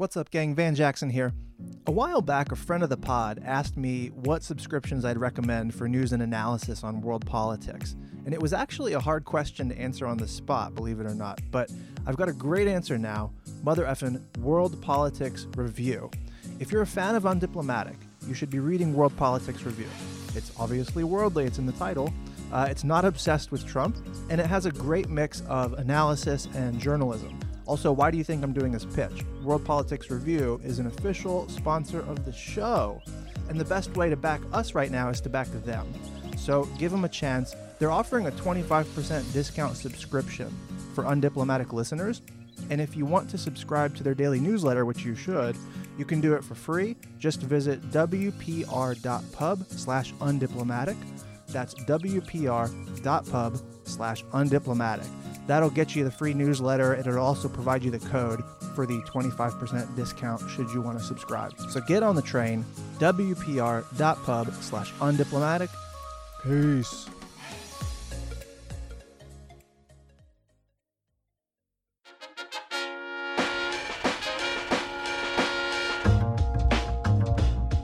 What's up, gang? Van Jackson here. A while back, a friend of the pod asked me what subscriptions I'd recommend for news and analysis on world politics. And it was actually a hard question to answer on the spot, believe it or not. But I've got a great answer now Mother effin' World Politics Review. If you're a fan of Undiplomatic, you should be reading World Politics Review. It's obviously worldly, it's in the title. Uh, it's not obsessed with Trump, and it has a great mix of analysis and journalism. Also, why do you think I'm doing this pitch? World Politics Review is an official sponsor of the show, and the best way to back us right now is to back them. So give them a chance. They're offering a 25% discount subscription for undiplomatic listeners. And if you want to subscribe to their daily newsletter, which you should, you can do it for free. Just visit wpr.pub slash undiplomatic. That's wpr.pub slash undiplomatic. That'll get you the free newsletter and it'll also provide you the code for the 25% discount should you want to subscribe. So get on the train, wpr.pub slash undiplomatic. Peace.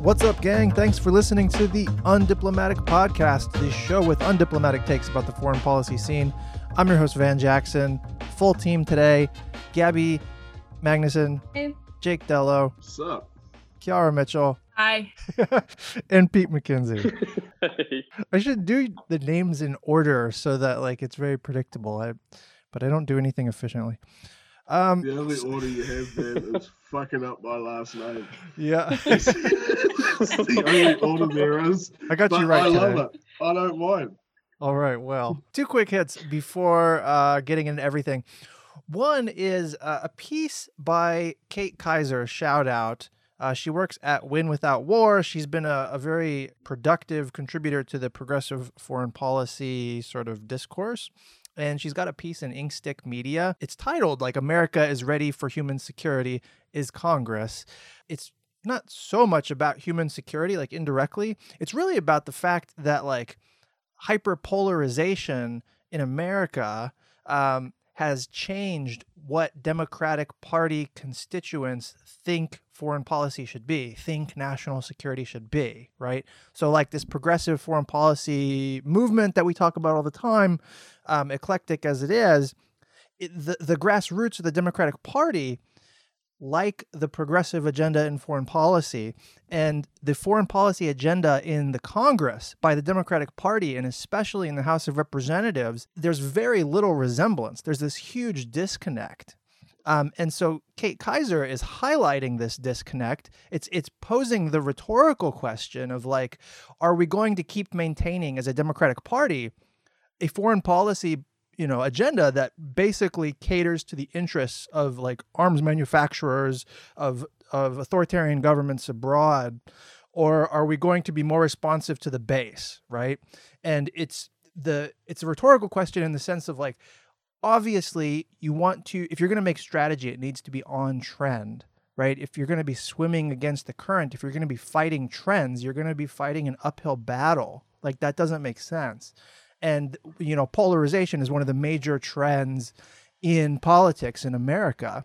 What's up, gang? Thanks for listening to the Undiplomatic Podcast, the show with undiplomatic takes about the foreign policy scene. I'm your host, Van Jackson. Full team today Gaby Magnuson, Hey. Jake Dellow, What's up? Ciara Mitchell, Hi. and Pete McKenzie. Hey. I should do the names in order so that like it's very predictable. I, but I don't do anything efficiently. Um, The only order you have, man, is fucking up my last name. yeah, That's the only order there is. I got you right I today. love it. I don't mind. All right. Well, two quick hits before uh, getting into everything. One is uh, a piece by Kate Kizer. Shout out. Uh, she works at Win Without War. She's been a, a very productive contributor to the progressive foreign policy sort of discourse. And she's got a piece in Inkstick Media. It's titled, like, America is Ready for Human Security Is Congress. It's not so much about human security, like, indirectly. It's really about the fact that, like, hyperpolarization in America um, has changed what Democratic Party constituents think foreign policy should be, think national security should be, right? So, like this progressive foreign policy movement that we talk about all the time, um, eclectic as it is, it, the, the grassroots of the Democratic Party like the progressive agenda in foreign policy and the foreign policy agenda in the Congress by the Democratic Party and especially in the House of Representatives, there's very little resemblance. There's this huge disconnect. Um, and so Kate Kizer is highlighting this disconnect. It's it's posing the rhetorical question of like, are we going to keep maintaining as a Democratic Party a foreign policy you know agenda that basically caters to the interests of like arms manufacturers of of authoritarian governments abroad or are we going to be more responsive to the base right and it's the it's a rhetorical question in the sense of like obviously you want to if you're going to make strategy it needs to be on trend right? If you're going to be swimming against the current if you're going to be fighting trends you're going to be fighting an uphill battle. Like that doesn't make sense. And you know polarization is one of the major trends in politics in America.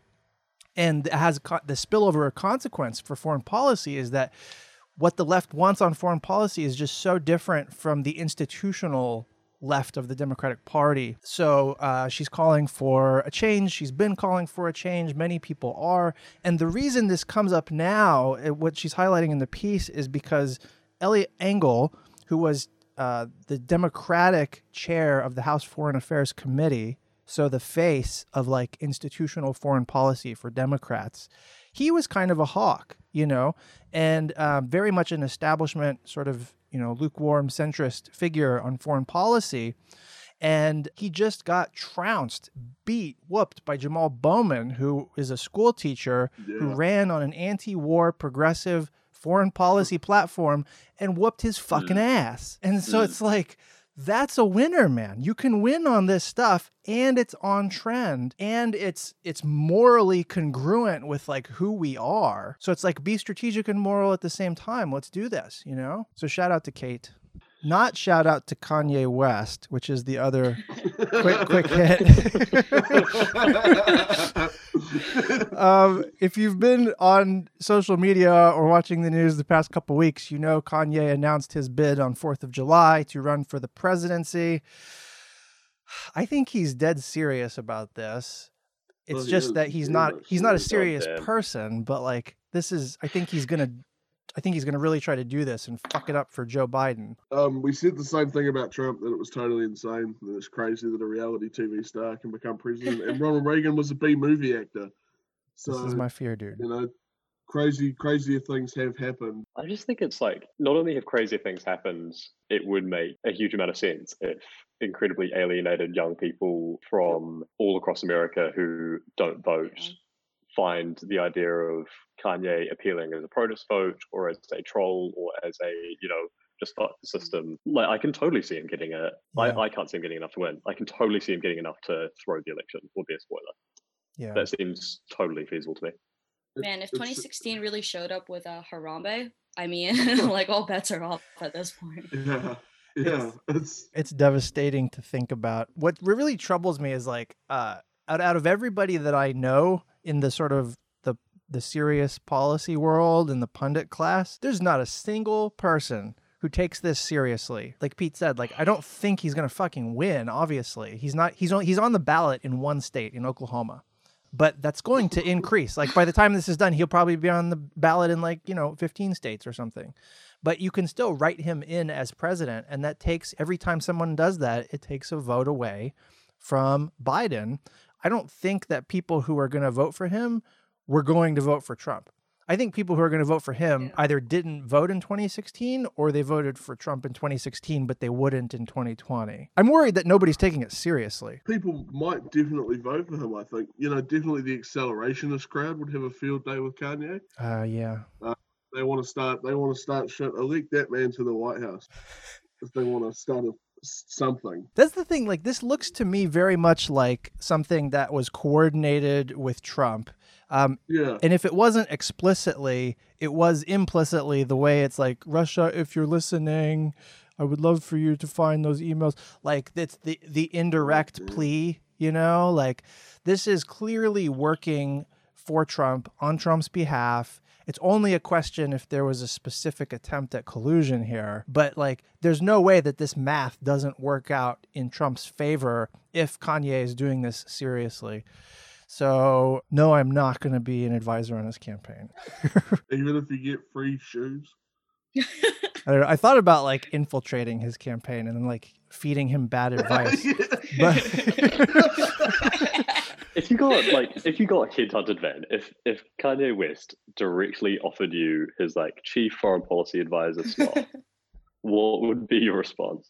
And has co- the spillover consequence for foreign policy is that what the left wants on foreign policy is just so different from the institutional left of the Democratic Party. So uh, she's calling for a change. She's been calling for a change. Many people are. And the reason this comes up now, uh, what she's highlighting in the piece, is because Eliot Engel, who was uh, the Democratic chair of the House Foreign Affairs Committee, so the face of like institutional foreign policy for Democrats, he was kind of a hawk, you know, and um, very much an establishment sort of, you know, lukewarm centrist figure on foreign policy. And he just got trounced, beat, whooped by Jamal Bowman, who is a school teacher who ran on an anti war progressive foreign policy platform and whooped his fucking ass. And so Mm. it's like, that's a winner, man. You can win on this stuff and it's on trend and it's it's morally congruent with like who we are. So it's like be strategic and moral at the same time. Let's do this, you know? So shout out to Kate. Not shout out to Kanye West, which is the other quick quick hit. um, if you've been on social media or watching the news the past couple weeks, you know Kanye announced his bid on 4th of July to run for the presidency. I think he's dead serious about this. It's Well, just that he's not he's not a serious person, but like this is I think he's to I think he's going to really try to do this and fuck it up for Joe Biden. Um, we said the same thing about Trump that it was totally insane. That it's crazy that a reality TV star can become president. and Ronald Reagan was a B movie actor. So This is my fear, dude. you know, crazy, crazier things have happened. I just think it's like not only have crazy things happened, it would make a huge amount of sense if incredibly alienated young people from all across America who don't vote Yeah. Find the idea of Kanye appealing as a protest vote or as a troll or as a, you know, just fuck the system. Like I can totally see him getting a Yeah. I, I can't see him getting enough to win. I can totally see him getting enough to throw the election or be a spoiler. Yeah. That seems totally feasible to me. Man, if 2016 really showed up with a Harambe, I mean, like all bets are off at this point. Yeah, yeah, it's it's devastating to think about. What really troubles me is like uh out, out of everybody that I know in the sort of the the serious policy world and the pundit class, there's not a single person who takes this seriously. Like Pete said, like I don't think he's to fucking win, obviously. He's not he's on he's on the ballot in one state in Oklahoma. But that's going to increase. Like by the time this is done, he'll probably be on the ballot in like, you know, 15 states or something but you can still write him in as president and that takes every time someone does that it takes a vote away from biden i don't think that people who are going to vote for him were going to vote for trump i think people who are going to vote for him Yeah. either didn't vote in 2016 or they voted for trump in 2016 but they wouldn't in 2020 i'm worried that nobody's taking it seriously people might definitely vote for him. I think you know, definitely the accelerationist crowd would have a field day with Kanye. uh yeah They want to start. They want to start shit. Elect that man to the White House if they want to start a, something. That's the thing. Like, this looks to me very much like something that was coordinated with Trump. Um, Yeah, and if it wasn't explicitly, it was implicitly the way it's like, Russia, if you're listening, I would love for you to find those emails. Like, it's the, the indirect plea, you know? Like, this is clearly working for Trump on Trump's behalf. It's only a question if there was a specific attempt at collusion here. But like, there's no way that this math doesn't work out in Trump's favor if Kanye is doing this seriously. So, no, I'm not going to be an advisor on his campaign. even if you get free shoes. I, don't know, I thought about like infiltrating his campaign and then like feeding him bad advice. If you got like if you got a kid headhunted man, if if Kanye West directly offered you his like chief foreign policy advisor slot, what would be your response?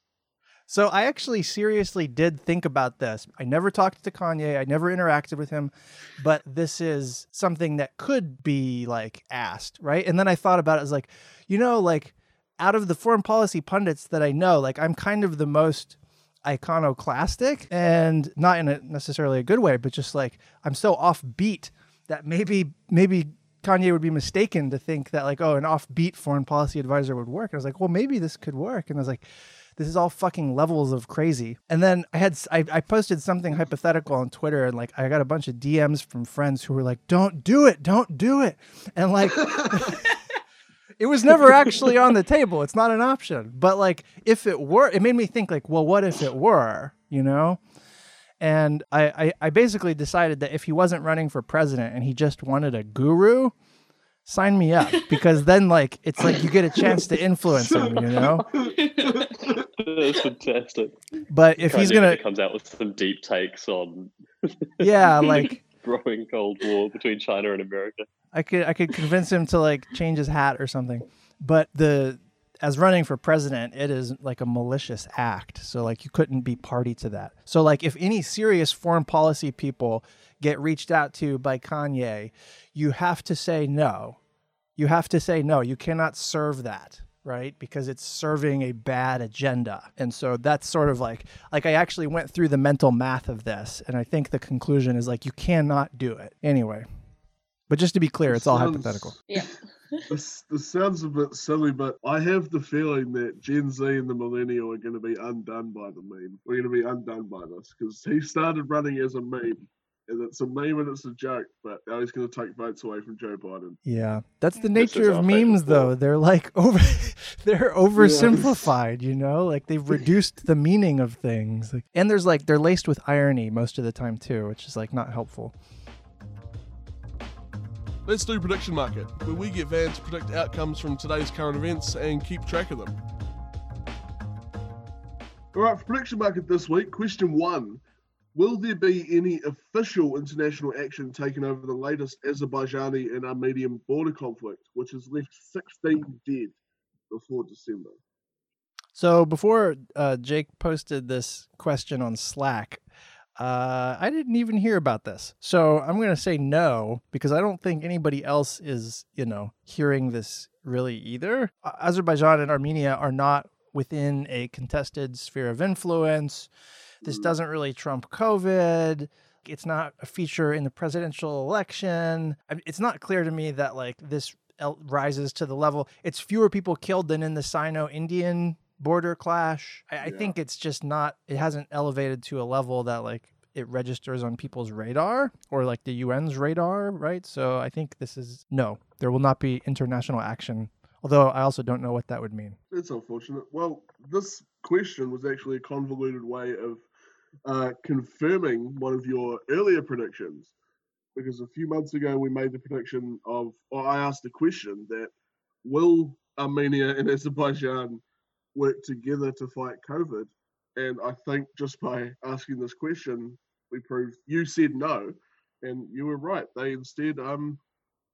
So I actually seriously did think about this. I never talked to Kanye, I never interacted with him, but this is something that could be like asked, right? And then I thought about it as like, you know, like out of the foreign policy pundits that I know, like I'm kind of the most iconoclastic and not in a necessarily a good way, but just like I'm so offbeat that maybe maybe Kanye would be mistaken to think that like oh an offbeat foreign policy advisor would work. And I was like, well maybe this could work. And I was like, this is all fucking levels of crazy. And then I had I, I posted something hypothetical on Twitter and like I got a bunch of DMs from friends who were like, don't do it, don't do it. And like it was never actually on the table. It's not an option. But like if it were, it made me think like, well, what if it were, you know? And I, I, I basically decided that if he wasn't running for president and he just wanted a guru, sign me up because then like it's like you get a chance to influence him, you know? That's fantastic. But if he's gonna comes out with some deep takes on yeah, like growing Cold War between China and America. I could I could convince him to like change his hat or something. But the as running for president, it is like a malicious act. So like you couldn't be party to that. So like if any serious foreign policy people get reached out to by Kanye, you have to say no. You have to say no. You cannot serve that, right? Because it's serving a bad agenda. And so that's sort of like like I actually went through the mental math of this and I think the conclusion is like you cannot do it. Anyway. But just to be clear, it's all Sounds- hypothetical. yeah. this, this sounds a bit silly, but I have the feeling that Gen Z and the millennial are going to be undone by the meme. We're going to be undone by this because he started running as a meme. And it's a meme and it's a joke, but now he's going to take votes away from Joe Biden. Yeah, that's the nature of memes, though. quote. They're like over, they're oversimplified. You know, like they've reduced the meaning of things. Like, and there's like they're laced with irony most of the time too, which is like not helpful. Let's do Prediction Market, where we get Van to predict outcomes from today's current events and keep track of them. All right, for prediction market this week, question one. Will there be any official international action taken over the latest Azerbaijani and Armenian border conflict, which has left 16 dead before December? So before uh, Jake posted this question on Slack, uh, I didn't even hear about this. So I'm going to say no because I don't think anybody else is, you know, hearing this really either. Azerbaijan and Armenia are not within a contested sphere of influence. This hmm. doesn't really trump COVID. It's not a feature in the presidential election. It's not clear to me that like this el- rises to the level. It's fewer people killed than in the Sino-Indian border clash. I, I think it's just not. It hasn't elevated to a level that like it registers on people's radar or like the UN's radar, right? So I think this is no. There will not be international action. Although I also don't know what that would mean. It's unfortunate. Well, this question was actually a convoluted way of uh, confirming one of your earlier predictions. Because a few months ago, we made the prediction of, or I asked the question that will Armenia and Azerbaijan work together to fight COVID? And I think just by asking this question, we proved you said no, and you were right. They instead um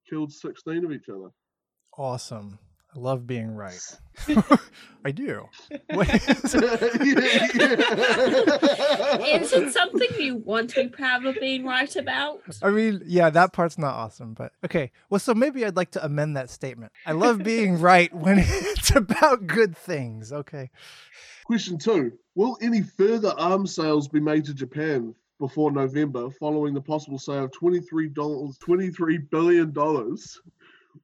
killed 16 of each other. Awesome. I love being right. I do. Is it something you want to be proud of being right about? I mean, yeah, that part's not awesome, but okay. Well, so maybe I'd like to amend that statement. I love being right when it's about good things. Okay. Question two Will any further arms sales be made to Japan before November following the possible sale of $23, $23 billion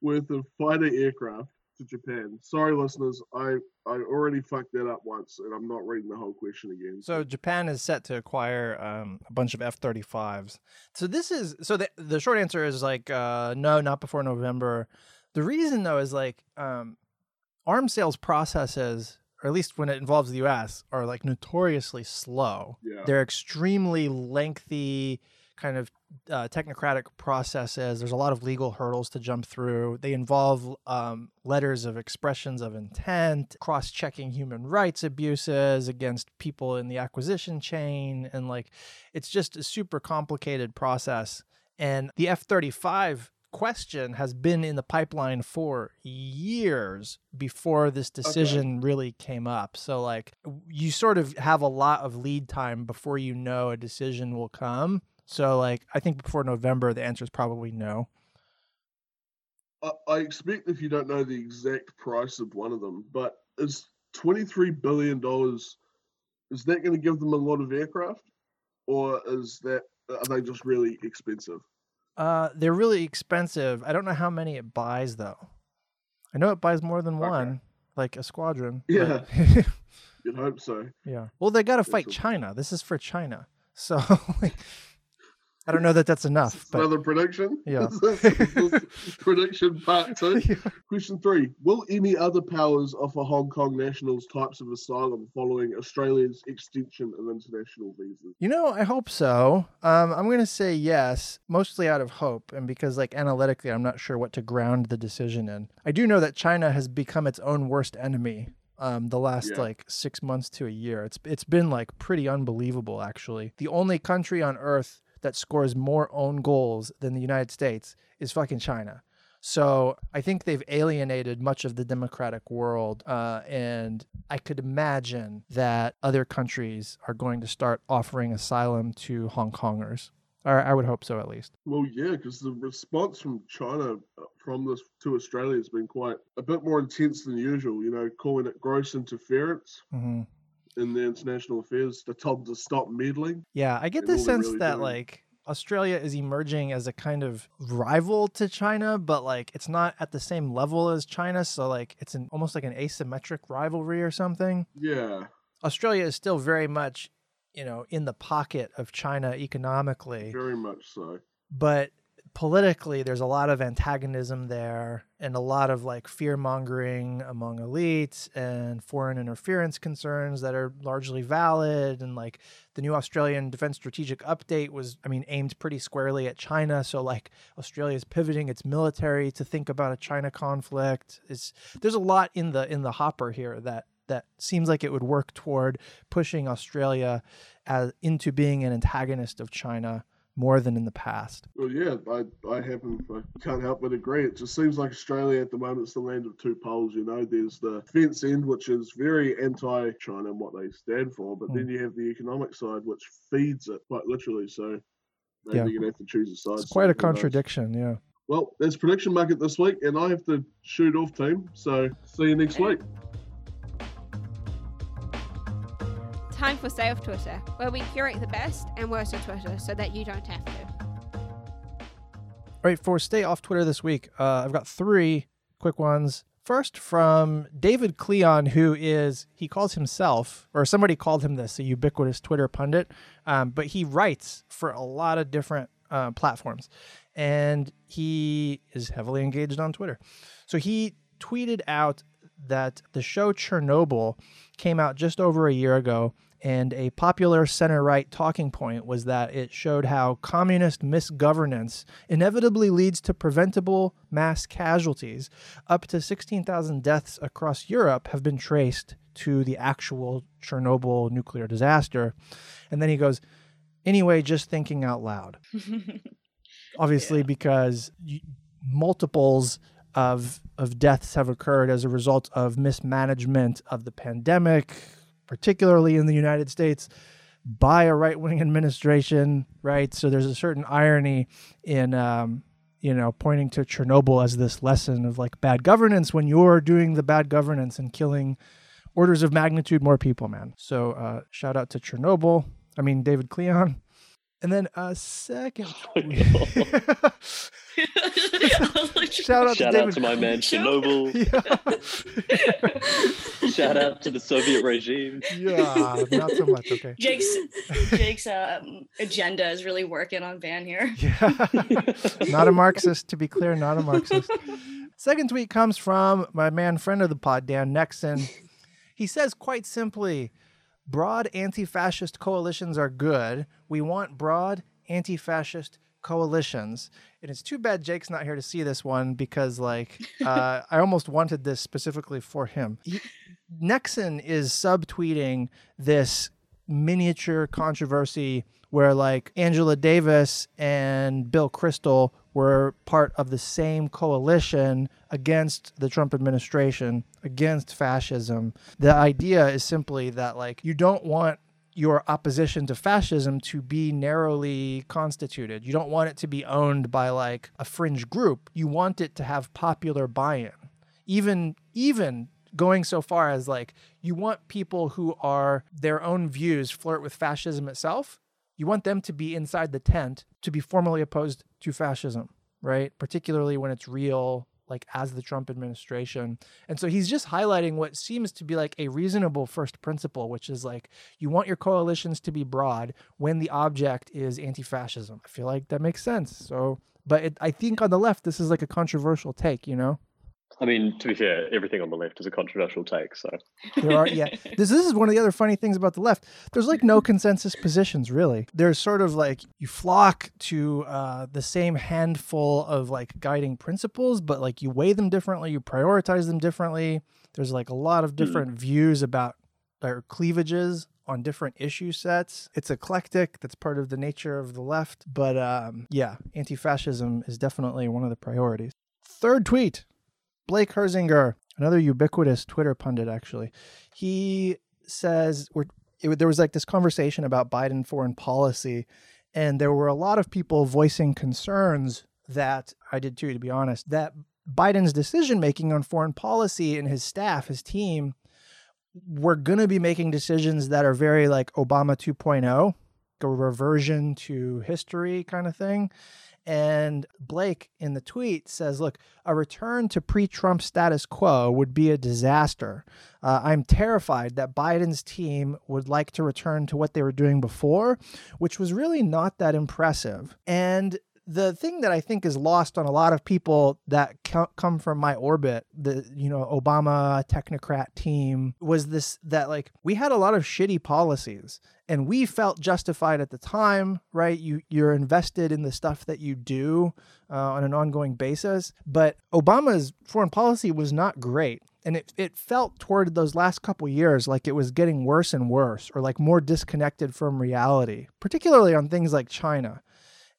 worth of fighter aircraft to Japan? Sorry, listeners, I, I already fucked that up once and I'm not reading the whole question again. So Japan is set to acquire um, a bunch of F-35s. So this is so the the short answer is like uh, no, not before November. The reason though is like um, arms sales processes, or at least when it involves the U.S., are like notoriously slow. Yeah. They're extremely lengthy, kind of uh, technocratic processes. There's a lot of legal hurdles to jump through. They involve um, letters of expressions of intent, cross checking human rights abuses against people in the acquisition chain. And like, it's just a super complicated process. And the F 35 question has been in the pipeline for years before this decision really came up. So, like, you sort of have a lot of lead time before you know a decision will come. So, like, I think before November, the answer is probably no. I, I expect if you don't know the exact price of one of them, but is $23 billion, is that going to give them a lot of aircraft? Or is that, are they just really expensive? Uh, they're really expensive. I don't know how many it buys though. I know it buys more than Okay. one, like a squadron. Yeah. but- You'd hope so. yeah. Well, they got to fight China. This is for China. So, like, I don't know that that's enough. But Another prediction? Yeah. Prediction part two. Question three Will any other powers offer Hong Kong nationals types of asylum following Australia's extension of international visas? You know, I hope so. Um, I'm going to say yes, mostly out of hope, and because, like, analytically, I'm not sure what to ground the decision in. I do know that China has become its own worst enemy. Um, the last Yeah. like six months to a year, it's it's been like pretty unbelievable. Actually, the only country on earth that scores more own goals than the United States is fucking China. So I think they've alienated much of the democratic world, uh, and I could imagine that other countries are going to start offering asylum to Hong Kongers. Or I would hope so, at least. Well, yeah, because the response from China uh, from this to Australia has been quite a bit more intense than usual. You know, calling it gross interference hmm in their international affairs. They told them to stop meddling. Yeah, I get the sense really that doing- like Australia is emerging as a kind of rival to China, but like it's not at the same level as China. So like it's an almost like an asymmetric rivalry or something. Yeah. Australia is still very much, you know, in the pocket of China economically, Very much so. but politically there's a lot of antagonism there and a lot of like fear mongering among elites and foreign interference concerns that are largely valid. And like the new Australian defense strategic update was I mean aimed pretty squarely at China. So like Australia's pivoting its military to think about a China conflict. It's there's a lot in the in the hopper here that that seems like it would work toward pushing Australia as into being an antagonist of China more than in the past. Well, yeah, I, I happen, I can't help but agree. It just seems like Australia at the moment is the land of two poles. You know, there's the fence end, which is very anti-China and what they stand for, but then hmm. you have the economic side, which feeds it quite literally. So maybe Yeah. you're gonna have to choose a side. It's quite a soon, who knows? contradiction, yeah. Well, that's prediction market this week, and I have to shoot off, team. So see you next week. Time for Stay Off Twitter, where we curate the best and worst of Twitter so that you don't have to. All right, for stay off Twitter this week, uh, I've got three quick ones. First, from David Klion, who is, he calls himself, or somebody called him this, a ubiquitous Twitter pundit, um, but he writes for a lot of different uh, platforms. And he is heavily engaged on Twitter. So he tweeted out that the show Chernobyl came out just over a year ago, and a popular center right talking point was that it showed how communist misgovernance inevitably leads to preventable mass casualties. Up to 16,000 deaths across Europe have been traced to the actual Chernobyl nuclear disaster. And then he goes, anyway, just thinking out loud obviously because multiples of of deaths have occurred as a result of mismanagement of the pandemic particularly in the United States by a right-wing administration right? So there's a certain irony in um you know pointing to Chernobyl as this lesson of like bad governance when you're doing the bad governance and killing orders of magnitude more people man. So uh shout out to Chernobyl. I mean David Klion and then a second tweet. Shout out Shout to out to my man Chernobyl. yeah. Shout out to the Soviet regime. yeah, not so much. Okay. Jake's Jake's um, agenda is really working on Van here. Yeah. not a Marxist, to be clear, not a Marxist. Second tweet comes from my man, friend of the pod, Dan Nexon. He says quite simply broad anti fascist coalitions are good. We want broad anti fascist coalitions. And it's too bad Jake's not here to see this one because, like, uh, I almost wanted this specifically for him. He, Nexon is subtweeting this miniature controversy where like Angela Davis and Bill Kristol were part of the same coalition against the Trump administration, against fascism. The idea is simply that like you don't want your opposition to fascism to be narrowly constituted. You don't want it to be owned by like a fringe group. You want it to have popular buy-in. Even even going so far as like you want people who are their own views flirt with fascism itself you want them to be inside the tent to be formally opposed to fascism right particularly when it's real like as the Trump administration. And so he's just highlighting what seems to be like a reasonable first principle, which is like you want your coalitions to be broad when the object is anti-fascism. I feel like that makes sense. So, but it, I think on the left this is like a controversial take, you know. I mean, to be fair, everything on the left is a controversial take. So There are yeah. This this is one of the other funny things about the left. There's like no consensus positions really. There's sort of like you flock to uh, the same handful of like guiding principles, but like you weigh them differently, you prioritize them differently. There's like a lot of different views about their cleavages on different issue sets. It's eclectic. That's part of the nature of the left. But um, yeah, anti-fascism is definitely one of the priorities. Third tweet. Blake Herzinger, another ubiquitous Twitter pundit, actually, he says we're, it, there was like this conversation about Biden foreign policy, and there were a lot of people voicing concerns that I did too, to be honest, that Biden's decision making on foreign policy and his staff, his team, were going to be making decisions that are very like Obama 2.0 a reversion to history kind of thing. And Blake in the tweet says, Look, a return to pre Trump status quo would be a disaster. Uh, I'm terrified that Biden's team would like to return to what they were doing before, which was really not that impressive. And the thing that I think is lost on a lot of people that come from my orbit, the you know Obama technocrat team, was this that like we had a lot of shitty policies and we felt justified at the time, right? You you're invested in the stuff that you do uh, on an ongoing basis, but Obama's foreign policy was not great. And it, it felt toward those last couple years like it was getting worse and worse, or like more disconnected from reality, particularly on things like China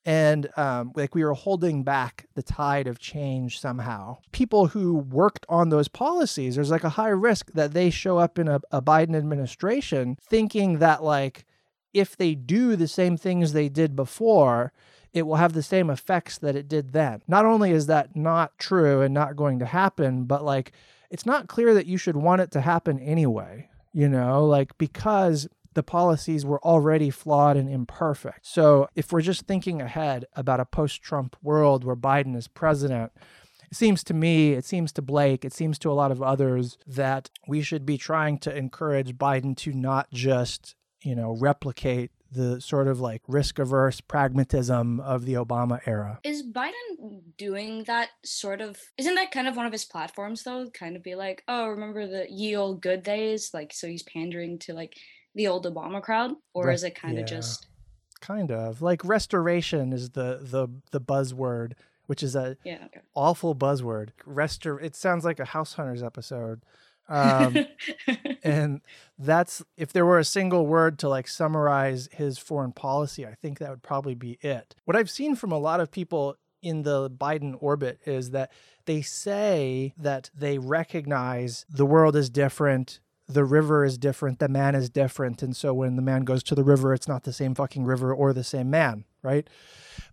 and um, like we were holding back the tide of change somehow. People who worked on those policies, there's like a high risk that they show up in a, a Biden administration thinking that like if they do the same things they did before, it will have the same effects that it did then. Not only is that not true and not going to happen, but like it's not clear that you should want it to happen anyway. You know, like because the policies were already flawed and imperfect. So if we're just thinking ahead about a post Trump world where Biden is president, it seems to me, it seems to Blake, it seems to a lot of others that we should be trying to encourage Biden to not just, you know, replicate the sort of like risk averse pragmatism of the Obama era. Is Biden doing that sort of isn't that kind of one of his platforms though? Kind of be like, oh, remember the ye old good days? Like so he's pandering to like the old Obama crowd, or is it kind yeah. of just Kind of. Like restoration is the the the buzzword, which is a yeah? Okay. awful buzzword. Restor it sounds like a House Hunters episode. Um and that's if there were a single word to like summarize his foreign policy, I think that would probably be it. What I've seen from a lot of people in the Biden orbit is that they say that they recognize the world is different, the river is different, the man is different, and so when the man goes to the river, it's not the same fucking river or the same man, right?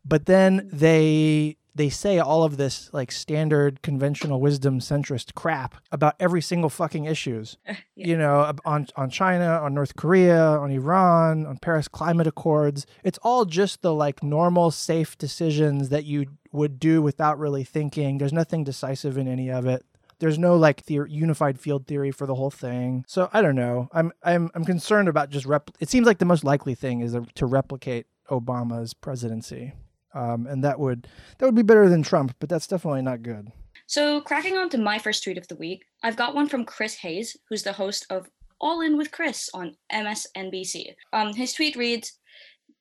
But then they they say all of this like standard conventional wisdom centrist crap about every single fucking issues Yeah. you know on on China on North Korea on Iran on Paris climate accords it's all just the like normal safe decisions that you would do without really thinking there's nothing decisive in any of it there's no like unified field theory for the whole thing. So i don't know. I'm i'm i'm concerned about just rep it seems like the most likely thing is to replicate obama's presidency. Um, and that would that would be better than trump but that's definitely not good. So, cracking on to my first tweet of the week, I've got one from Chris Hayes, who's the host of All In with Chris on MSNBC. Um, his tweet reads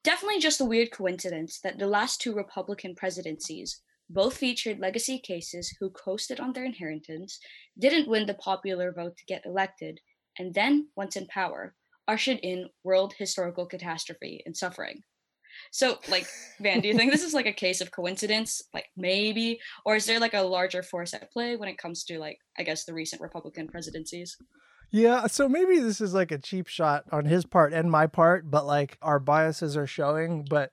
Definitely just a weird coincidence that the last two Republican presidencies both featured legacy cases who coasted on their inheritance, didn't win the popular vote to get elected, and then, once in power, ushered in world historical catastrophe and suffering. So, like, Van, do you think this is like a case of coincidence? Like, maybe? Or is there like a larger force at play when it comes to, like, I guess the recent Republican presidencies? Yeah, so maybe this is like a cheap shot on his part and my part, but like our biases are showing. But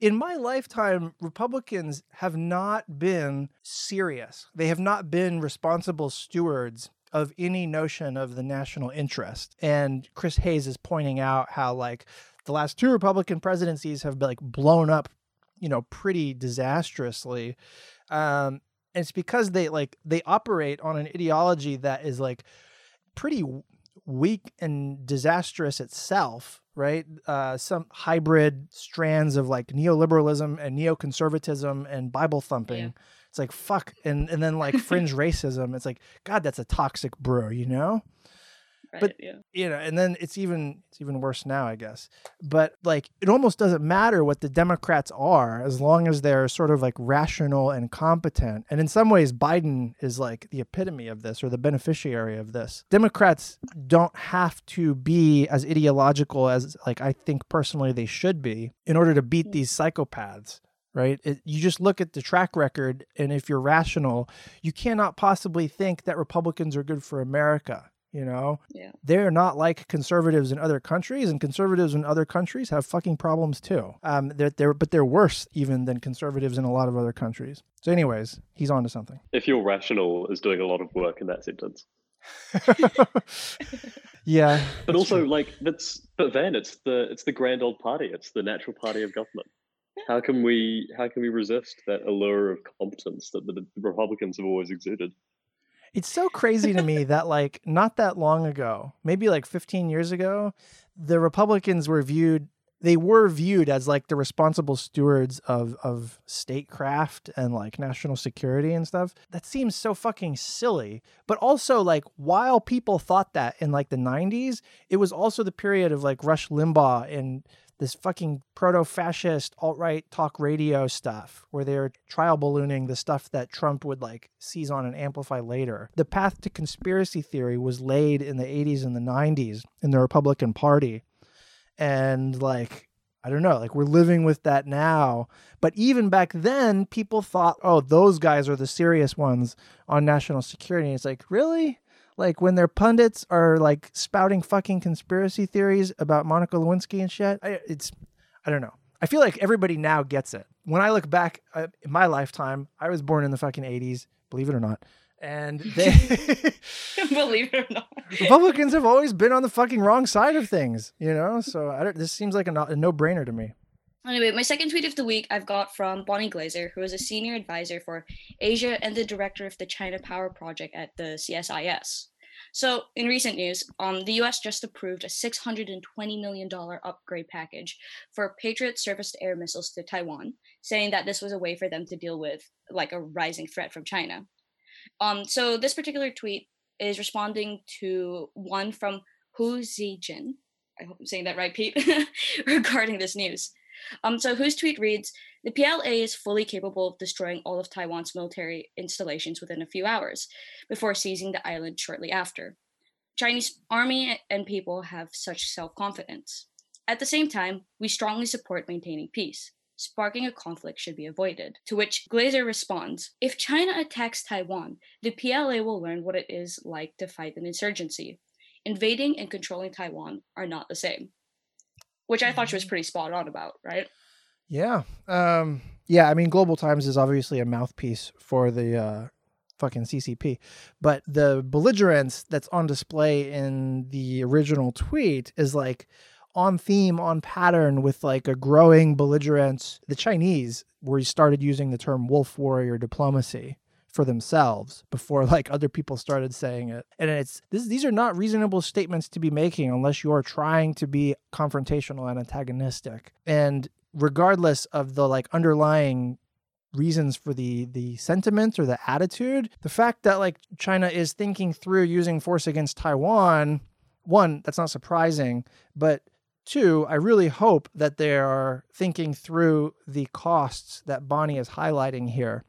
in my lifetime, Republicans have not been serious. They have not been responsible stewards of any notion of the national interest. And Chris Hayes is pointing out how like the last two Republican presidencies have been like blown up, you know, pretty disastrously. Um, and it's because they like they operate on an ideology that is like pretty weak and disastrous itself, right? Uh, some hybrid strands of like neoliberalism and neoconservatism and Bible thumping. Yeah. It's like fuck, and and then like fringe racism. It's like God, that's a toxic brew, you know Right. But- yeah. you know and then it's even it's even worse now i guess. But like it almost doesn't matter what the democrats are as long as they're sort of like rational and competent. And in some ways biden is like the epitome of this or the beneficiary of this. Democrats don't have to be as ideological as like i think personally they should be in order to beat mm. these psychopaths right? It, you just look at the track record and if you're rational you cannot possibly think that republicans are good for america you know Yeah. they're not like conservatives in other countries, and conservatives in other countries have fucking problems too. Um, they're, they're but they're worse even than conservatives in a lot of other countries. So, anyways, he's on to something. If you're rational is doing a lot of work in that sentence. Yeah. But also, true. like that's but Van, it's the it's the grand old party. It's the natural party of government. How can we how can we resist that allure of competence that the, the Republicans have always exuded? It's so crazy to me that like not that long ago, maybe like 15 years ago, the Republicans were viewed they were viewed as like the responsible stewards of of statecraft and like national security and stuff. That seems so fucking silly. But also like while people thought that in like the 90s, it was also the period of like Rush Limbaugh and this fucking proto-fascist alt-right talk radio stuff where they're trial ballooning the stuff that Trump would like seize on and amplify later. The path to conspiracy theory was laid in the 80s and the 90s in the Republican Party. And like I don't know, like we're living with that now. But even back then, people thought, oh, those guys are the serious ones on national security. And it's like, really? Like when their pundits are like spouting fucking conspiracy theories about Monica Lewinsky and shit. I, it's, I don't know. I feel like everybody now gets it. When I look back uh, in my lifetime, I was born in the fucking 80s, believe it or not. And they, Believe it or not. Republicans have always been on the fucking wrong side of things, you know? So I don't, this seems like a, no, a no-brainer to me. Anyway, my second tweet of the week I've got from Bonnie Glaser, who is a senior advisor for Asia and the director of the China Power Project at the CSIS. So, in recent news, um, the US just approved a $620 million upgrade package for Patriot surface to air missiles to Taiwan, saying that this was a way for them to deal with like a rising threat from China. Um, so, this particular tweet is responding to one from Hu Xijin. I hope I'm saying that right, Pete, regarding this news. Um, so Hu's tweet reads, the PLA is fully capable of destroying all of Taiwan's military installations within a few hours, before seizing the island shortly after. Chinese army and people have such self-confidence. At the same time, we strongly support maintaining peace. Sparking a conflict should be avoided. To which Glaser responds, if China attacks Taiwan, the PLA will learn what it is like to fight an insurgency. Invading and controlling Taiwan are not the same which I thought she was pretty spot on about, right? Yeah. Um, yeah. I mean, Global Times is obviously a mouthpiece for the uh, fucking CCP, but the belligerence that's on display in the original tweet is like on theme, on pattern with like a growing belligerence. The Chinese, where he started using the term wolf warrior diplomacy for themselves before like other people started saying it. And it's this, these are not reasonable statements to be making unless you are trying to be confrontational and antagonistic. And regardless of the like underlying reasons for the the sentiment or the attitude, the fact that like China is thinking through using force against Taiwan, one, that's not surprising, but Two, I really hope that they are thinking through the costs that Bonnie is highlighting here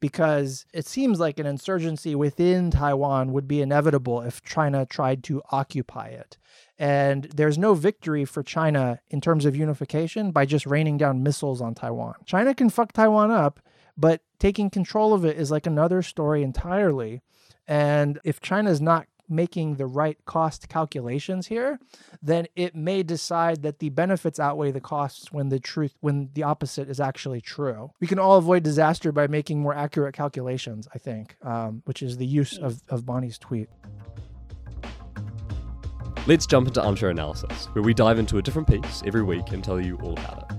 because it seems like an insurgency within Taiwan would be inevitable if China tried to occupy it. And there's no victory for China in terms of unification by just raining down missiles on Taiwan. China can fuck Taiwan up, but taking control of it is like another story entirely. And if China is not making the right cost calculations here, then it may decide that the benefits outweigh the costs when the truth when the opposite is actually true. We can all avoid disaster by making more accurate calculations, I think, um, which is the use of, of Bonnie's tweet. Let's jump into Armchair Analysis, where we dive into a different piece every week and tell you all about it.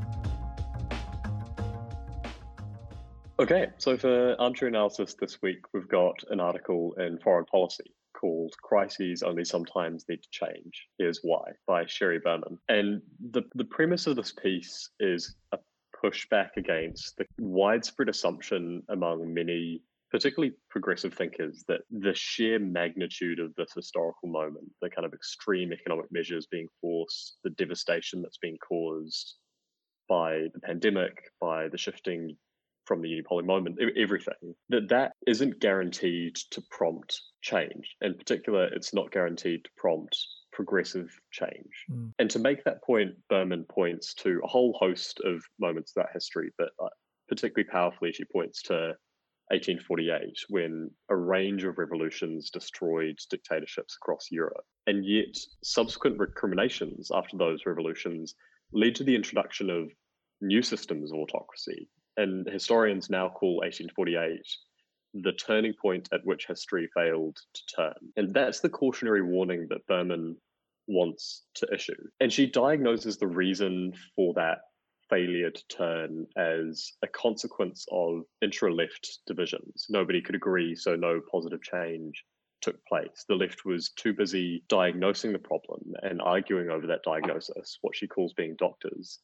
Okay, so for armchair analysis this week, we've got an article in Foreign Policy called Crises Only Sometimes Need to Change. Here's Why by Sheri Berman. And the, the premise of this piece is a pushback against the widespread assumption among many, particularly progressive thinkers, that the sheer magnitude of this historical moment, the kind of extreme economic measures being forced, the devastation that's being caused by the pandemic, by the shifting from the unipolar moment, everything, that that isn't guaranteed to prompt change. In particular, it's not guaranteed to prompt progressive change. Mm. And to make that point, Berman points to a whole host of moments throughout history, but uh, particularly powerfully, she points to 1848, when a range of revolutions destroyed dictatorships across Europe. And yet, subsequent recriminations after those revolutions led to the introduction of new systems of autocracy. And historians now call 1848 the turning point at which history failed to turn. And that's the cautionary warning that Berman wants to issue. And she diagnoses the reason for that failure to turn as a consequence of intra left divisions. Nobody could agree, so no positive change took place. The left was too busy diagnosing the problem and arguing over that diagnosis, what she calls being doctors,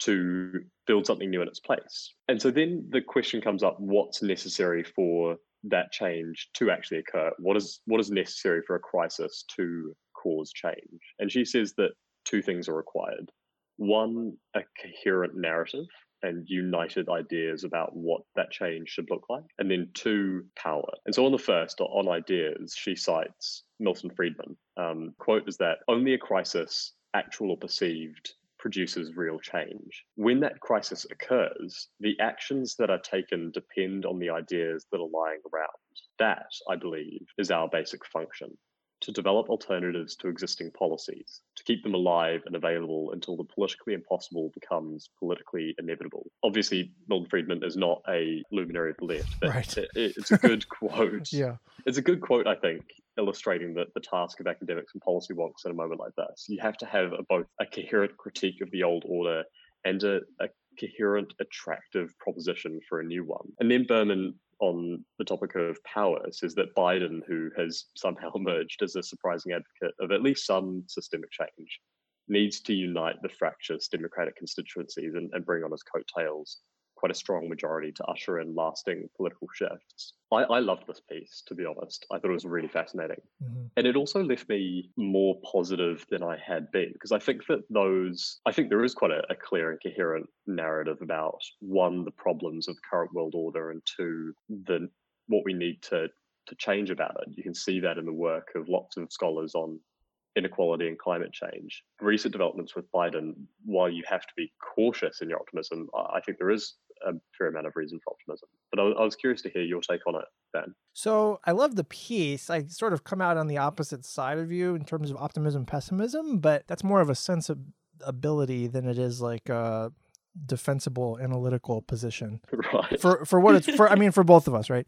to build something new in its place. And so then the question comes up what's necessary for that change to actually occur? What is what is necessary for a crisis to cause change? And she says that two things are required. One, a coherent narrative and united ideas about what that change should look like. And then two, power. And so on the first, on ideas, she cites Milton Friedman. Um, quote is that only a crisis, actual or perceived, produces real change. When that crisis occurs, the actions that are taken depend on the ideas that are lying around. That, I believe, is our basic function to develop alternatives to existing policies, to keep them alive and available until the politically impossible becomes politically inevitable. Obviously, Milton Friedman is not a luminary of the left, but Right. it, it's a good quote. Yeah. It's a good quote, I think, illustrating the, the task of academics and policy wonks in a moment like this. You have to have a, both a coherent critique of the old order and a, a coherent, attractive proposition for a new one. And then Berman, on the topic of power, says that Biden, who has somehow emerged as a surprising advocate of at least some systemic change, needs to unite the fractious Democratic constituencies and, and bring on his coattails quite a strong majority to usher in lasting political shifts. I, I loved this piece, to be honest. I thought it was really fascinating. Mhm. And it also left me more positive than I had been because I think that those, I think there is quite a, a clear and coherent narrative about one, the problems of the current world order, and two, the what we need to to change about it. You can see that in the work of lots of scholars on inequality and climate change. Recent developments with Biden, while you have to be cautious in your optimism, I think there is a fair amount of reason for optimism. But I, was- I was curious to hear your take on it, Ben. So I love the piece. I sort of come out on the opposite side of you in terms of optimism, pessimism, but that's more of a sense of ability than it is like a defensible analytical position. right. For for what it's for I mean for both of us, right?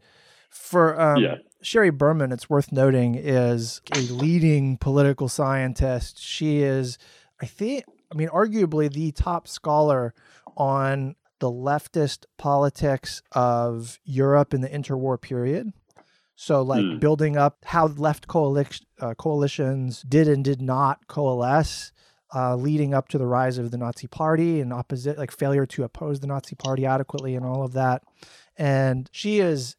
For um Yeah. Sheri Berman, it's worth noting, is a leading political scientist. She is, I think, I mean, arguably the top scholar on the leftist politics of Europe in the interwar period. So, like Hmm. building up how left coalition, uh, coalitions did and did not coalesce, uh, leading up to the rise of the Nazi Party and opposite, like failure to oppose the Nazi Party adequately, and all of that. And she is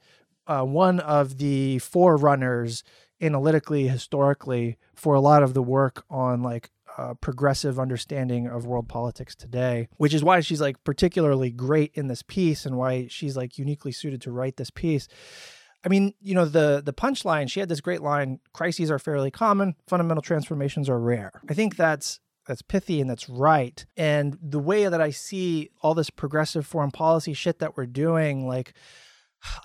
uh, one of the forerunners analytically, historically, for a lot of the work on like uh, progressive understanding of world politics today, which is why she's like particularly great in this piece and why she's like uniquely suited to write this piece. I mean, you know, the the punchline, she had this great line, crises are fairly common, fundamental transformations are rare. I think that's that's pithy and that's right. And the way that I see all this progressive foreign policy shit that we're doing, like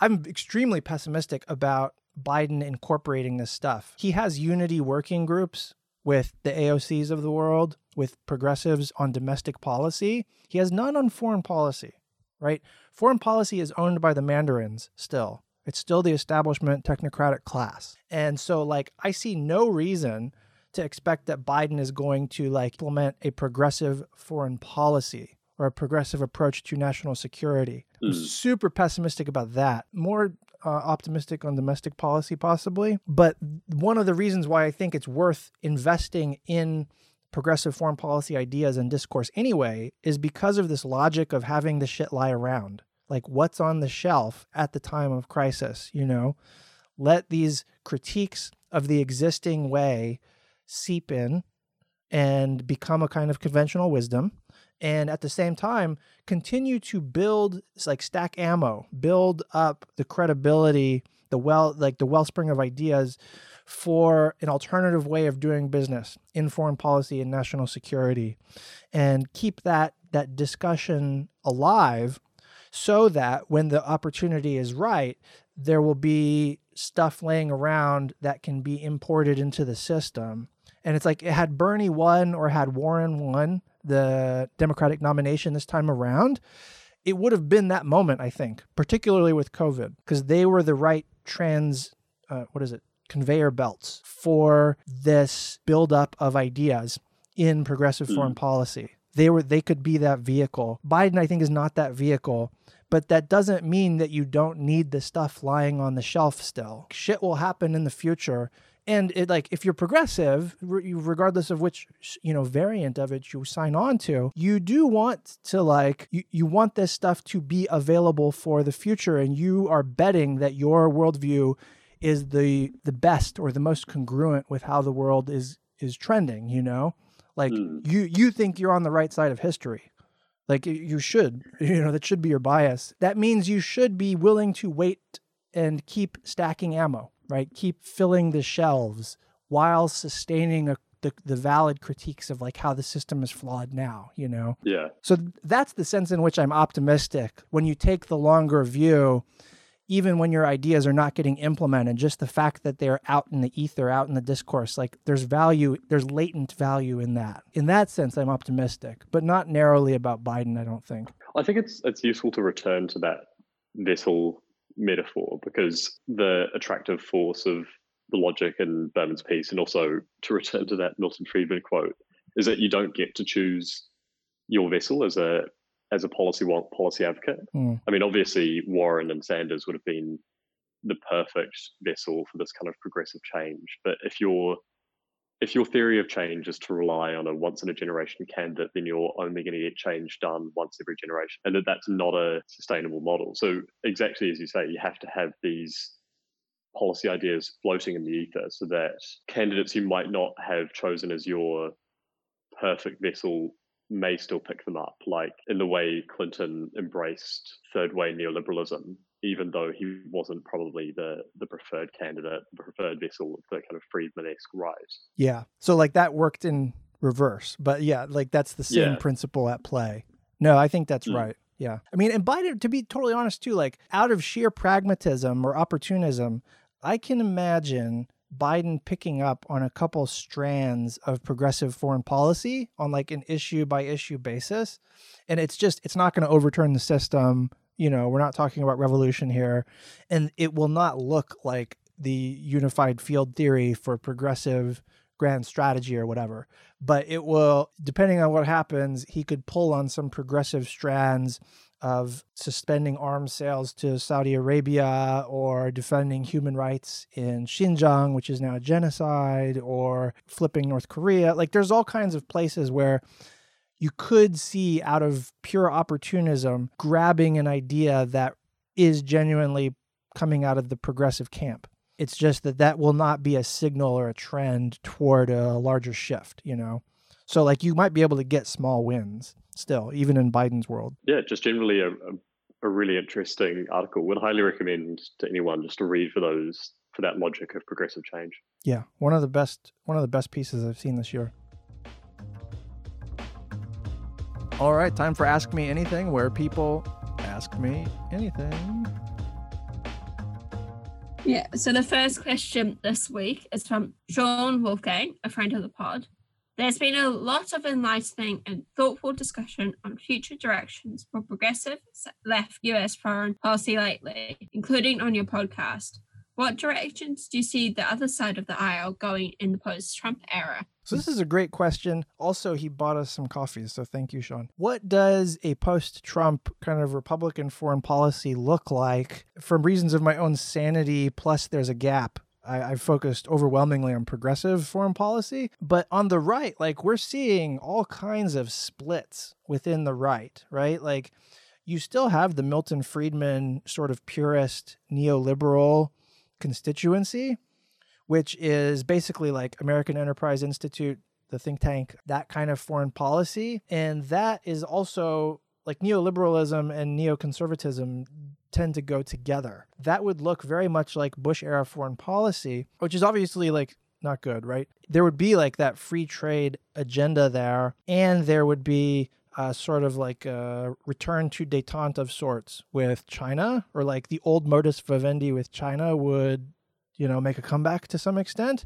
I'm extremely pessimistic about Biden incorporating this stuff. He has unity working groups with the AOCs of the world, with progressives on domestic policy. He has none on foreign policy, right? Foreign policy is owned by the mandarins still. It's still the establishment technocratic class. And so like I see no reason to expect that Biden is going to like implement a progressive foreign policy or a progressive approach to national security. I'm Mm. super pessimistic about that. More uh, optimistic on domestic policy, possibly. But one of the reasons why I think it's worth investing in progressive foreign policy ideas and discourse anyway is because of this logic of having the shit lie around. Like what's on the shelf at the time of crisis, you know? Let these critiques of the existing way seep in and become a kind of conventional wisdom and at the same time continue to build like stack ammo build up the credibility the well like the wellspring of ideas for an alternative way of doing business in foreign policy and national security and keep that that discussion alive so that when the opportunity is right there will be stuff laying around that can be imported into the system. And it's like it had Bernie won or had Warren won the Democratic nomination this time around, it would have been that moment, I think, particularly with COVID, because they were the right trans, uh, what is it, conveyor belts for this buildup of ideas in progressive foreign policy. They were they could be that vehicle. Biden, I think, is not that vehicle. But that doesn't mean that you don't need the stuff lying on the shelf still. Shit will happen in the future. And it like if you're progressive, regardless of which you know variant of it you sign on to, you do want to like you, you want this stuff to be available for the future, and you are betting that your worldview is the the best or the most congruent with how the world is is trending. You know, like Mm. you you think you're on the right side of history. Like you should, you know, that should be your bias. That means you should be willing to wait and keep stacking ammo, right? Keep filling the shelves while sustaining a, the, the valid critiques of like how the system is flawed now, you know? Yeah. So that's the sense in which I'm optimistic. When you take the longer view, even when your ideas are not getting implemented, just the fact that they're out in the ether, out in the discourse, like there's value, there's latent value in that. In that sense, I'm optimistic, but not narrowly about Biden, I don't think. I think it's it's useful to return to that vessel metaphor because the attractive force of the logic in Berman's piece, and also to return to that Milton Friedman quote, is that you don't get to choose your vessel as a as a policy policy advocate. Mm. I mean, obviously Warren and Sanders would have been the perfect vessel for this kind of progressive change. But if your if your theory of change is to rely on a once in a generation candidate, then you're only going to get change done once every generation, and that that's not a sustainable model. So exactly as you say, you have to have these policy ideas floating in the ether, so that candidates you might not have chosen as your perfect vessel may still pick them up, like in the way Clinton embraced third way neoliberalism, even though he wasn't probably the, the preferred candidate, the preferred vessel of the kind of Friedman esque right. Yeah. So like that worked in reverse, but yeah, like that's the same Yeah. principle at play. No, I think that's Mm. right. Yeah. I mean, and Biden, to be totally honest too, like out of sheer pragmatism or opportunism, I can imagine Biden picking up on a couple strands of progressive foreign policy on like an issue by issue basis. And it's just, it's not going to overturn the system. You know, we're not talking about revolution here. And it will not look like the unified field theory for progressive grand strategy or whatever. But it will, depending on what happens, he could pull on some progressive strands of suspending arms sales to Saudi Arabia or defending human rights in Xinjiang, which is now a genocide, or flipping North Korea. Like there's all kinds of places where you could see out of pure opportunism grabbing an idea that is genuinely coming out of the progressive camp. It's just that that will not be a signal or a trend toward a larger shift, you know? So, like, you might be able to get small wins still, even in Biden's world. Yeah, just generally a, a, a really interesting article. Would highly recommend to anyone just to read for those for that logic of progressive change. Yeah, one of the best one of the best pieces I've seen this year. All right, time for Ask Me Anything, where people ask me anything. Yeah, so the first question this week is from Sean Wolfgang, a friend of the pod. There's been a lot of enlightening and thoughtful discussion on future directions for progressive left US foreign policy lately, including on your podcast. What directions do you see the other side of the aisle going in the post Trump era? So this is a great question. Also, he bought us some coffees, so thank you, Sean. What does a post-Trump kind of Republican foreign policy look like? From reasons of my own sanity, plus there's a gap. I, I've focused overwhelmingly on progressive foreign policy, but on the right, like we're seeing all kinds of splits within the right, right? Like you still have the Milton Friedman sort of purist neoliberal constituency, which is basically like American Enterprise Institute, the think tank, that kind of foreign policy. And that is also like neoliberalism and neoconservatism tend to go together. That would look very much like Bush era foreign policy, which is obviously like not good, right? There would be like that free trade agenda there, and there would be uh, sort of like a return to detente of sorts with China, or like the old modus vivendi with China would, you know, make a comeback to some extent.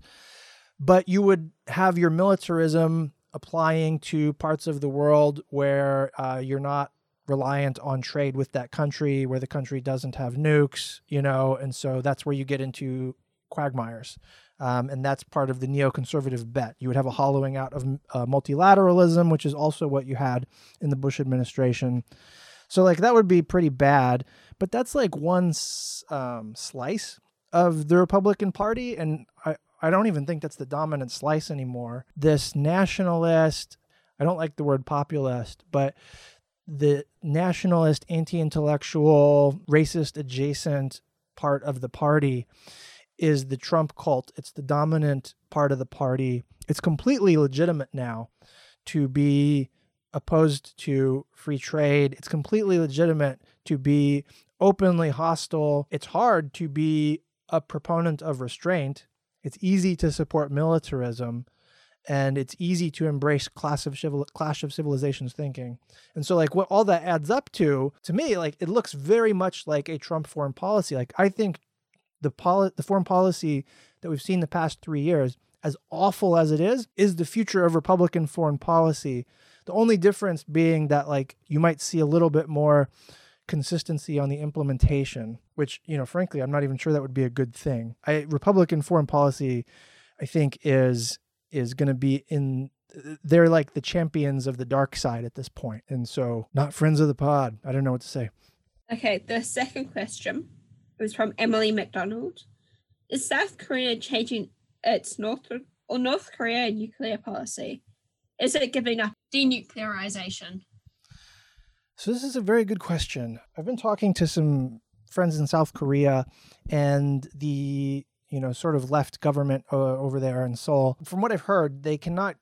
But you would have your militarism applying to parts of the world where uh, you're not reliant on trade with that country, where the country doesn't have nukes, you know, and so that's where you get into quagmires. Um, and that's part of the neoconservative bet. You would have a hollowing out of uh, multilateralism, which is also what you had in the Bush administration. So, like, that would be pretty bad. But that's like one um, slice of the Republican Party. And I, I don't even think that's the dominant slice anymore. This nationalist, I don't like the word populist, but the nationalist, anti intellectual, racist adjacent part of the party is the Trump cult. It's the dominant part of the party. It's completely legitimate now to be opposed to free trade. It's completely legitimate to be openly hostile. It's hard to be a proponent of restraint. It's easy to support militarism and it's easy to embrace class of civil, clash of civilizations thinking. And so like what all that adds up to to me like it looks very much like a Trump foreign policy. Like I think the poli- the foreign policy that we've seen the past 3 years as awful as it is is the future of republican foreign policy. The only difference being that like you might see a little bit more consistency on the implementation, which, you know, frankly, I'm not even sure that would be a good thing. I Republican foreign policy I think is is going to be in they're like the champions of the dark side at this point. And so, not friends of the pod. I don't know what to say. Okay, the second question was from Emily McDonald. Is South Korea changing its North or North Korea nuclear policy? Is it giving up denuclearization? So this is a very good question. I've been talking to some friends in South Korea and the you know, sort of left government uh, over there in Seoul. From what I've heard, they cannot.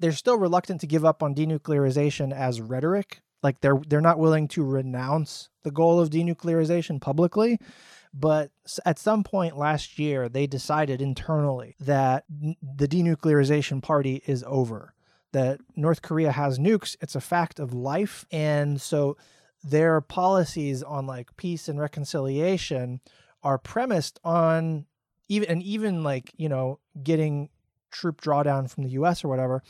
They're still reluctant to give up on denuclearization as rhetoric. Like they're they're not willing to renounce the goal of denuclearization publicly. But at some point last year, they decided internally that the denuclearization party is over. That North Korea has nukes. It's a fact of life, and so their policies on like peace and reconciliation are premised on even and even like you know getting troop drawdown from the U.S. or whatever,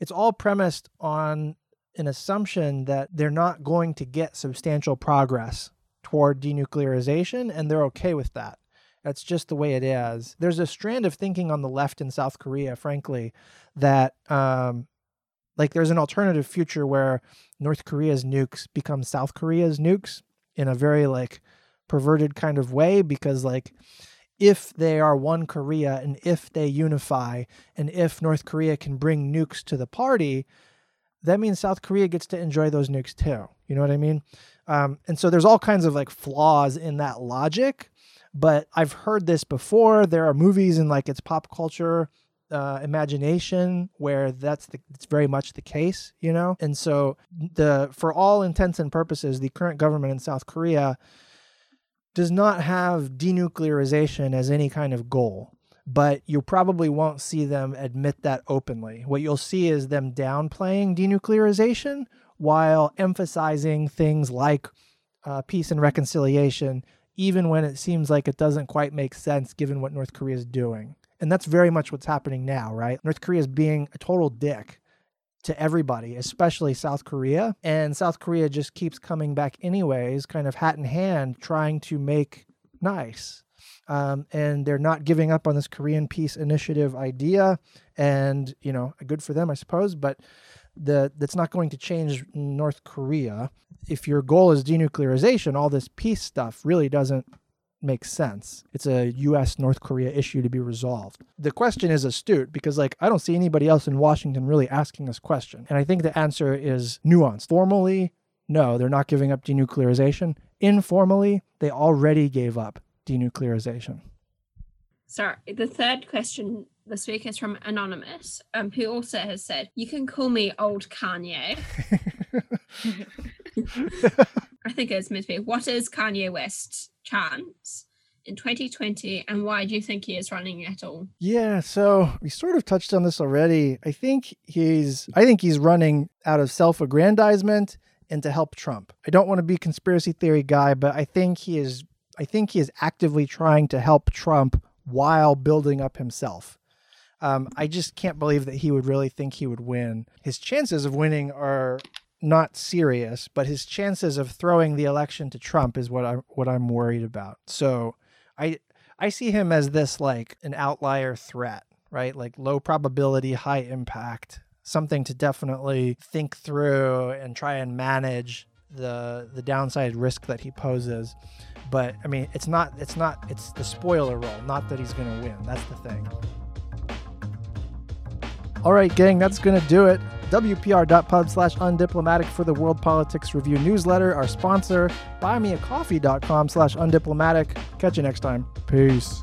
it's all premised on an assumption that they're not going to get substantial progress toward denuclearization, and they're okay with that. That's just the way it is. There's a strand of thinking on the left in South Korea, frankly, that um, like there's an alternative future where North Korea's nukes become South Korea's nukes in a very like perverted kind of way because like if they are one Korea and if they unify and if North Korea can bring nukes to the party, that means South Korea gets to enjoy those nukes too. You know what I mean? Um, and so there's all kinds of like flaws in that logic, but I've heard this before. There are movies in like its pop culture uh, imagination where that's the it's very much the case, you know. And so the for all intents and purposes, the current government in South Korea does not have denuclearization as any kind of goal, but you probably won't see them admit that openly. What you'll see is them downplaying denuclearization while emphasizing things like uh, peace and reconciliation, even when it seems like it doesn't quite make sense given what North Korea is doing. And that's very much what's happening now, right? North Korea is being a total dick to everybody, especially South Korea. And South Korea just keeps coming back, anyways, kind of hat in hand, trying to make nice. Um, and they're not giving up on this Korean peace initiative idea. And, you know, good for them, I suppose. But the that's not going to change North Korea. If your goal is denuclearization, all this peace stuff really doesn't makes sense. It's a US North Korea issue to be resolved. The question is astute because like I don't see anybody else in Washington really asking this question. And I think the answer is nuanced. Formally, no, they're not giving up denuclearization. Informally, they already gave up denuclearization. Sorry, the third question this week is from Anonymous, um, who also has said, You can call me old Kanye. I think it's meant to be. What is Kanye West's chance in 2020 and why do you think he is running at all? Yeah, so we sort of touched on this already. I think he's I think he's running out of self-aggrandizement and to help Trump. I don't want to be conspiracy theory guy, but I think he is I think he is actively trying to help Trump while building up himself. Um, I just can't believe that he would really think he would win. His chances of winning are not serious, but his chances of throwing the election to Trump is what I what I'm worried about. So I I see him as this like an outlier threat, right? Like low probability, high impact, something to definitely think through and try and manage the the downside risk that he poses. But I mean, it's not it's not it's the spoiler role, not that he's going to win. That's the thing. All right, gang, that's going to do it. WPR.pub slash undiplomatic for the World Politics Review newsletter. Our sponsor, buymeacoffee.com slash undiplomatic. Catch you next time. Peace.